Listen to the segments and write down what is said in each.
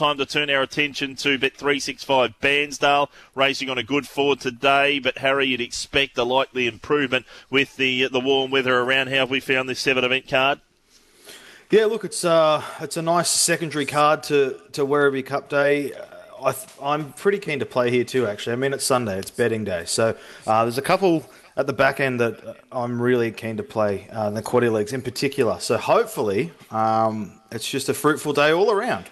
time to turn our attention to Bet 365 Bairnsdale, racing on a good forward today. But Harry, you'd expect a likely improvement with the the warm weather around. How have we found this seven event card? Yeah, look, it's uh, it's a nice secondary card to to Werribee Cup Day. Uh, I am pretty keen to play here too. Actually, I mean it's Sunday, it's betting day, so uh, there's a couple at the back end that I'm really keen to play uh, the quarter leagues in particular. So hopefully, um, it's just a fruitful day all around.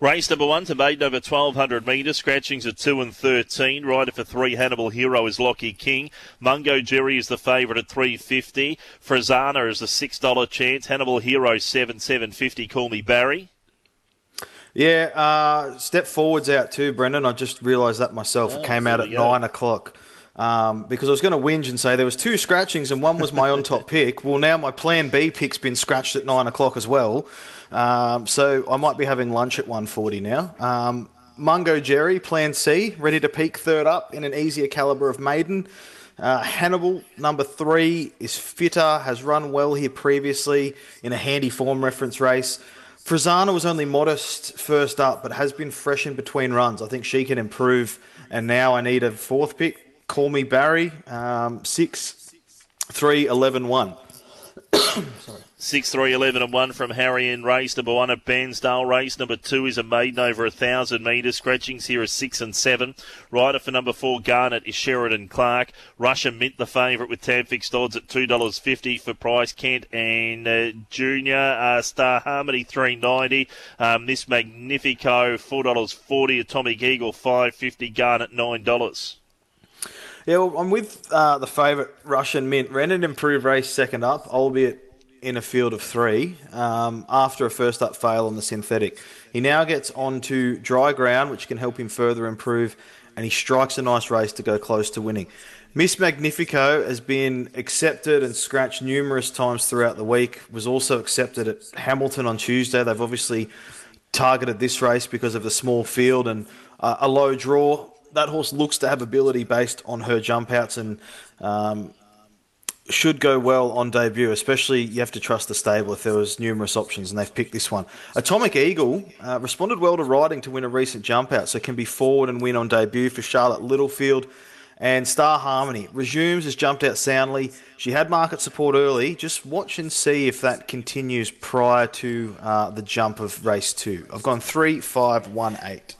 Race number one to maiden over 1200 metres. Scratchings at 2 and 13. Rider for 3, Hannibal Hero is Lockie King. Mungo Jerry is the favourite at 350. Frazana is the $6 chance. Hannibal Hero 7 750. Call me Barry. Yeah, uh, step forwards out too, Brendan. I just realised that myself. Oh, it came out at nine o'clock. Um, because I was going to whinge and say there was two scratchings and one was my on top pick. Well, now my plan B pick's been scratched at nine o'clock as well. Um, so I might be having lunch at 1.40 now. Um, Mungo Jerry, plan C, ready to peak third up in an easier calibre of maiden. Uh, Hannibal, number three, is fitter, has run well here previously in a handy form reference race. Frazana was only modest first up, but has been fresh in between runs. I think she can improve. And now I need a fourth pick. Call me Barry, um, 6, 3, 11, 1. Sorry. 6 3 11 and 1 from Harry in race number 1 at Bairnsdale. Race number 2 is a maiden over a 1,000 metres. Scratchings here are 6 and 7. Rider for number 4 Garnet is Sheridan Clark. Russian Mint the favourite with tab fixed odds at $2.50 for Price Kent and uh, Junior. Uh, Star Harmony 390. Uh, Miss Magnifico $4.40. Atomic Eagle 550 Garnet $9. Yeah, well, I'm with uh, the favourite Russian Mint. Ran an improved race second up, albeit in a field of three um, after a first up fail on the synthetic. He now gets onto dry ground, which can help him further improve, and he strikes a nice race to go close to winning. Miss Magnifico has been accepted and scratched numerous times throughout the week. Was also accepted at Hamilton on Tuesday. They've obviously targeted this race because of the small field and uh, a low draw. That horse looks to have ability based on her jump outs and um, should go well on debut, especially you have to trust the stable if there was numerous options and they've picked this one. Atomic Eagle uh, responded well to riding to win a recent jump out, so can be forward and win on debut for Charlotte Littlefield. And Star Harmony resumes has jumped out soundly. She had market support early. Just watch and see if that continues prior to uh, the jump of race two. I've gone three, five, one, eight.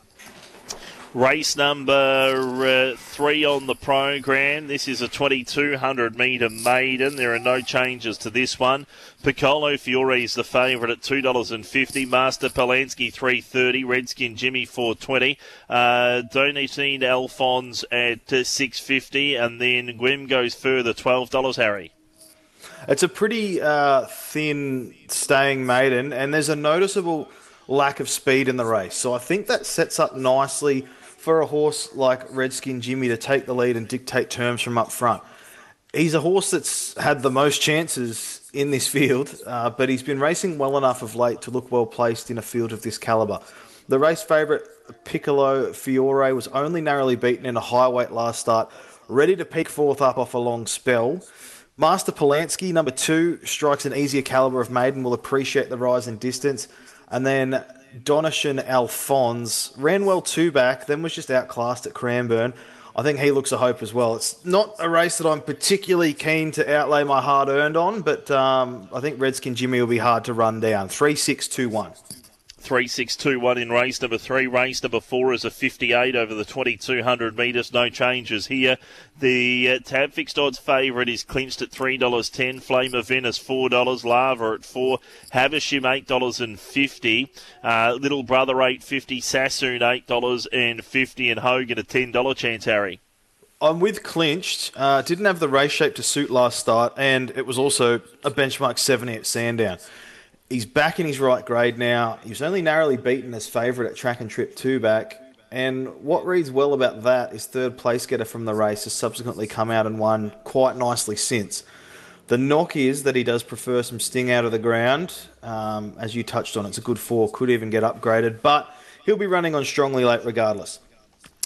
Race number uh, three on the program. This is a 2200 metre maiden. There are no changes to this one. Piccolo Fiore is the favourite at two dollars and fifty. Master Polanski three thirty. Redskin Jimmy four twenty. Uh, Donatien Alphonse at uh, six fifty, and then Gwim goes further twelve dollars. Harry. It's a pretty uh, thin staying maiden, and there's a noticeable lack of speed in the race. So I think that sets up nicely for a horse like Redskin Jimmy to take the lead and dictate terms from up front. He's a horse that's had the most chances in this field, uh, but he's been racing well enough of late to look well placed in a field of this calibre. The race favourite Piccolo Fiore was only narrowly beaten in a high weight last start, ready to peak fourth up off a long spell. Master Polanski, number two, strikes an easier calibre of maiden, will appreciate the rise in distance. And then Donatien Alphonse ran well two back, then was just outclassed at Cranbourne. I think he looks a hope as well. It's not a race that I'm particularly keen to outlay my hard earned on, but um, I think Redskin Jimmy will be hard to run down. Three six two one. 3621 in race number three. Race number four is a 58 over the 2200 metres. No changes here. The uh, tab fixed odds favourite is clinched at $3.10. Flame of Venice $4. Lava at 4 Havisham $8.50. Uh, Little Brother 8.50. Sassoon eight dollars and fifty. And Hogan a $10 chance, Harry. I'm with clinched. Uh, didn't have the race shape to suit last start, and it was also a benchmark 70 at Sandown. He's back in his right grade now. He was only narrowly beaten as favourite at track and trip two back. And what reads well about that is third place getter from the race has subsequently come out and won quite nicely since. The knock is that he does prefer some sting out of the ground. Um, as you touched on, it's a good four, could even get upgraded, but he'll be running on strongly late regardless.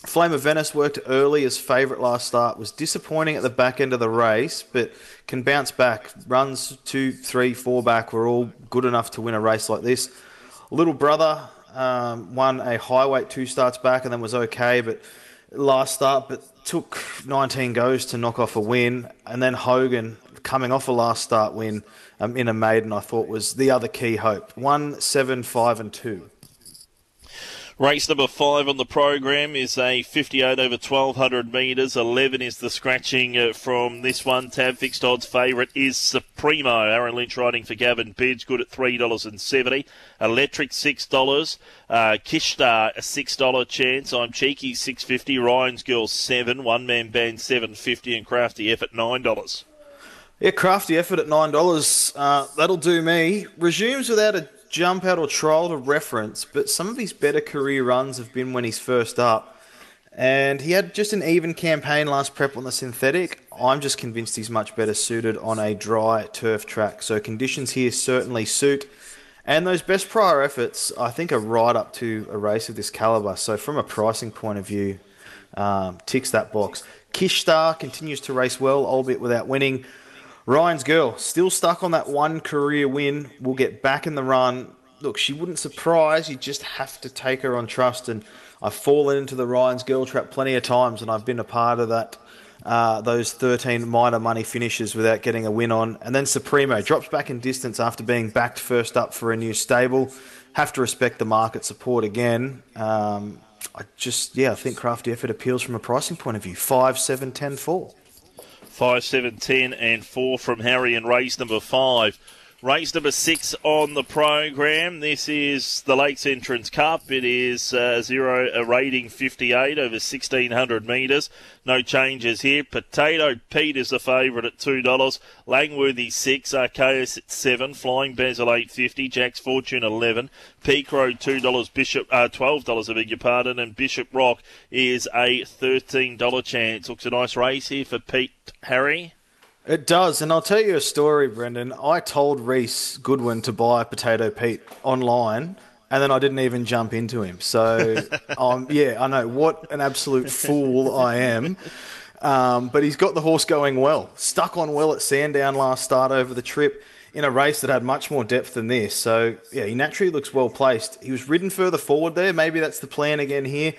Flame of Venice worked early as favourite last start, was disappointing at the back end of the race, but can bounce back. Runs two, three, four back were all good enough to win a race like this. Little brother um, won a high weight two starts back and then was okay, but last start, but took 19 goes to knock off a win. And then Hogan, coming off a last start win um, in a maiden, I thought was the other key hope. One, seven, five, and two. Race number five on the program is a 58 over 1200 metres. 11 is the scratching uh, from this one. Tab fixed odds favourite is Supremo. Aaron Lynch riding for Gavin Bedggood at $3.70. Electric $6. Uh, Kishstar a $6 chance. I'm Cheeky 650 Ryan's Girl 7 One Man Band 750 and Crafty Effort $9. Yeah, Crafty Effort at $9. Uh, that'll do me. Resumes without a jump out or trial to reference, but some of his better career runs have been when he's first up. And he had just an even campaign last prep on the synthetic. I'm just convinced he's much better suited on a dry turf track. So conditions here certainly suit. And those best prior efforts, I think, are right up to a race of this caliber. So from a pricing point of view, um, ticks that box. Kishstar continues to race well, albeit without winning. Ryan's girl still stuck on that one career win. Will get back in the run. Look, she wouldn't surprise. You just have to take her on trust. And I've fallen into the Ryan's girl trap plenty of times, and I've been a part of that. Uh, those 13 minor money finishes without getting a win on. And then Supremo drops back in distance after being backed first up for a new stable. Have to respect the market support again. Um, I just, yeah, I think Crafty Effort appeals from a pricing point of view. 5, 7, 10, 4. 5, 7, 10, and 4 from Harry and race number 5. Race number six on the program. This is the Lakes Entrance Cup. It is uh, zero a rating 58 over 1600 metres. No changes here. Potato Pete is the favourite at two dollars. Langworthy six. Arceus at seven. Flying Basil eight fifty. Jack's Fortune eleven. Road two dollars. Bishop uh, twelve dollars. I beg your pardon. And Bishop Rock is a thirteen dollar chance. Looks a nice race here for Pete Harry. It does, and I'll tell you a story, Brendan. I told Reece Goodwin to buy Potato Pete online, and then I didn't even jump into him. So, um, yeah, I know what an absolute fool I am. Um, but he's got the horse going well. Stuck on well at Sandown last start over the trip in a race that had much more depth than this. So, yeah, he naturally looks well placed. He was ridden further forward there. Maybe that's the plan again here.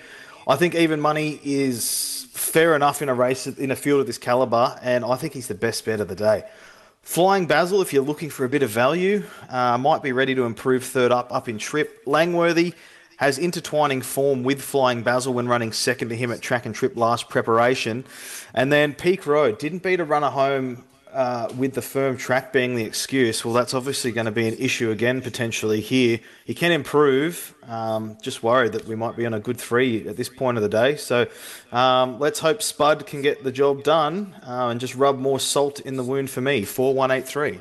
I think even money is fair enough in a race in a field of this caliber, and I think he's the best bet of the day. Flying Basil, if you're looking for a bit of value, uh, might be ready to improve third up up in trip. Langworthy has intertwining form with Flying Basil when running second to him at track and trip last preparation. And then Peak Road didn't beat a runner home uh, with the firm track being the excuse, well, that's obviously going to be an issue again potentially here. He can improve. Um, just worried that we might be on a good three at this point of the day. So um, let's hope Spud can get the job done uh, and just rub more salt in the wound for me. Four one eight three.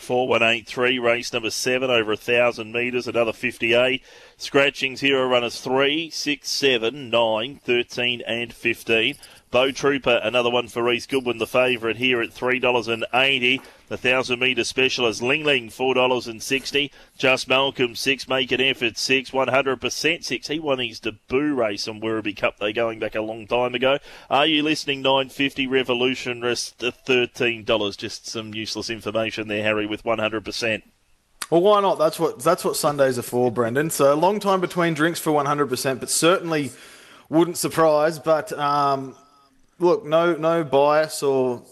4183, race number 7, over a 1,000 metres, another 50A. Scratchings, hero runners 3, 6, 7, 9, 13 and 15. Bow Trooper, another one for Reece Goodwin, the favourite here at $3.80. The 1,000 metre specialist Ling Ling, $4.60. Just Malcolm, 6. Make an effort, 6. 100% 6. He won his debut race on Werribee Cup Day going back a long time ago. Are you listening? 950 Revolution, rest $13. Just some useless information there, Harry, with 100%. Well, why not? That's what that's what Sundays are for, Brendan. So a long time between drinks for 100%, but certainly wouldn't surprise. But um, look, no no bias or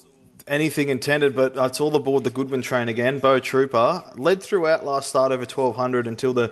anything intended, but I it's all aboard the Goodwin train again. Bo Trooper led throughout last start over 1200 until the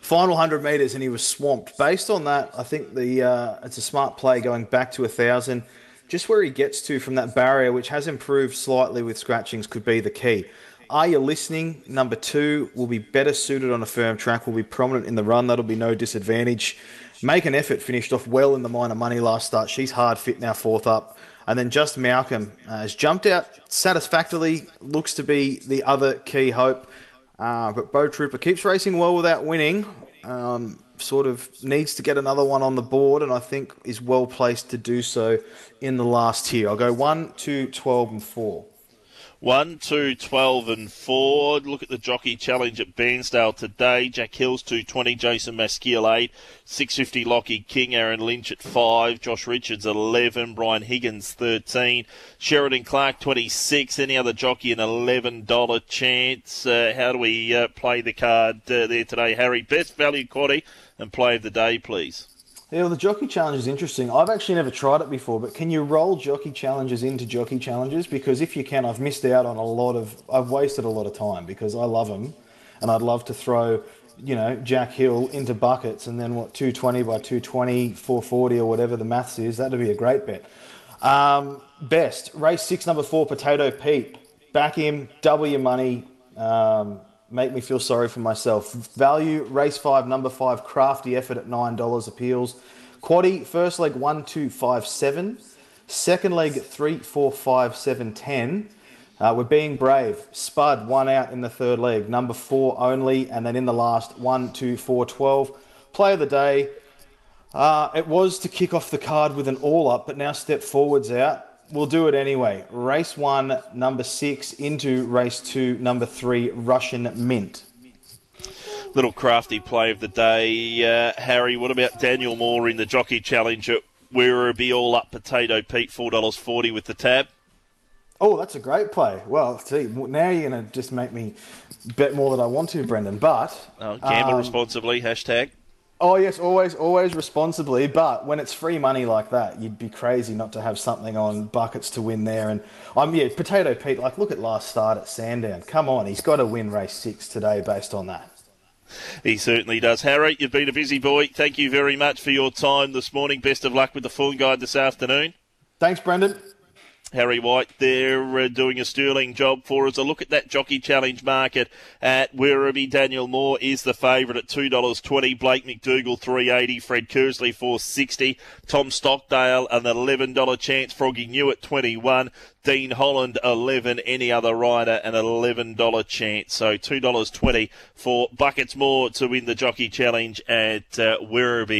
final 100 metres and he was swamped. Based on that, I think the uh, it's a smart play going back to a 1,000. Just where he gets to from that barrier, which has improved slightly with scratchings, could be the key. Are you listening? Number two will be better suited on a firm track, will be prominent in the run. That'll be no disadvantage make an effort, finished off well in the minor money last start. She's hard fit now, fourth up. And then just Malcolm uh, has jumped out satisfactorily, looks to be the other key hope. Uh, but Bo Trooper keeps racing well without winning. Um, sort of needs to get another one on the board, and I think is well placed to do so in the last tier. I'll go 1, 2, 12, and 4. 1, 2, 12 and 4. Look at the Jockey Challenge at Bairnsdale today. Jack Hills 220, Jason Maskiell 8, 650 Lockie King, Aaron Lynch at 5, Josh Richards 11, Brian Higgins 13, Sheridan Clark 26. Any other jockey an $11 chance? Uh, how do we uh, play the card uh, there today, Harry? Best value quaddy and play of the day, please. Yeah, well, the jockey challenge is interesting. I've actually never tried it before, but can you roll jockey challenges into jockey challenges? Because if you can, I've missed out on a lot of, I've wasted a lot of time because I love them, and I'd love to throw, you know, Jack Hill into buckets and then what 220 by 220, 440 or whatever the maths is. That'd be a great bet. Um, best race six, number four, Potato Pete. Back him, double your money. Um, make me feel sorry for myself. Value, race five, number five, crafty effort at $9 appeals. Quaddy, first leg one, two, five, seven. Second leg three, four, five, seven, ten. Uh, we're being brave. Spud, one out in the third leg. Number four only. And then in the last, one, two, four, 12. Play of the day. Uh, it was to kick off the card with an all up, but now step forwards out we'll do it anyway. Race one, number six, into race two, number three, Russian Mint. Little crafty play of the day. Uh, Harry, what about Daniel Moore in the Jockey Challenge at Werribee All Up Potato Pete, $4.40 with the tab? Oh, that's a great play. Well, see, now you're going to just make me bet more than I want to, Brendan. But oh, gamble um, responsibly. Hashtag. Oh yes, always, always responsibly. But when it's free money like that, you'd be crazy not to have something on buckets to win there. And I'm yeah, Potato Pete. Like, look at last start at Sandown. Come on, he's got to win race six today based on that. He certainly does. Harry, you've been a busy boy. Thank you very much for your time this morning. Best of luck with the full guide this afternoon. Thanks, Brendan. Harry White there uh, doing a sterling job for us. A look at that jockey challenge market at Werribee. Daniel Moore is the favourite at two dollars twenty. Blake McDougall three eighty. Fred Kersley four sixty. Tom Stockdale an eleven dollar chance. Froggy Newitt twenty one. Dean Holland eleven. Any other rider an eleven dollar chance. So two dollars twenty for buckets Moore to win the jockey challenge at uh, Werribee.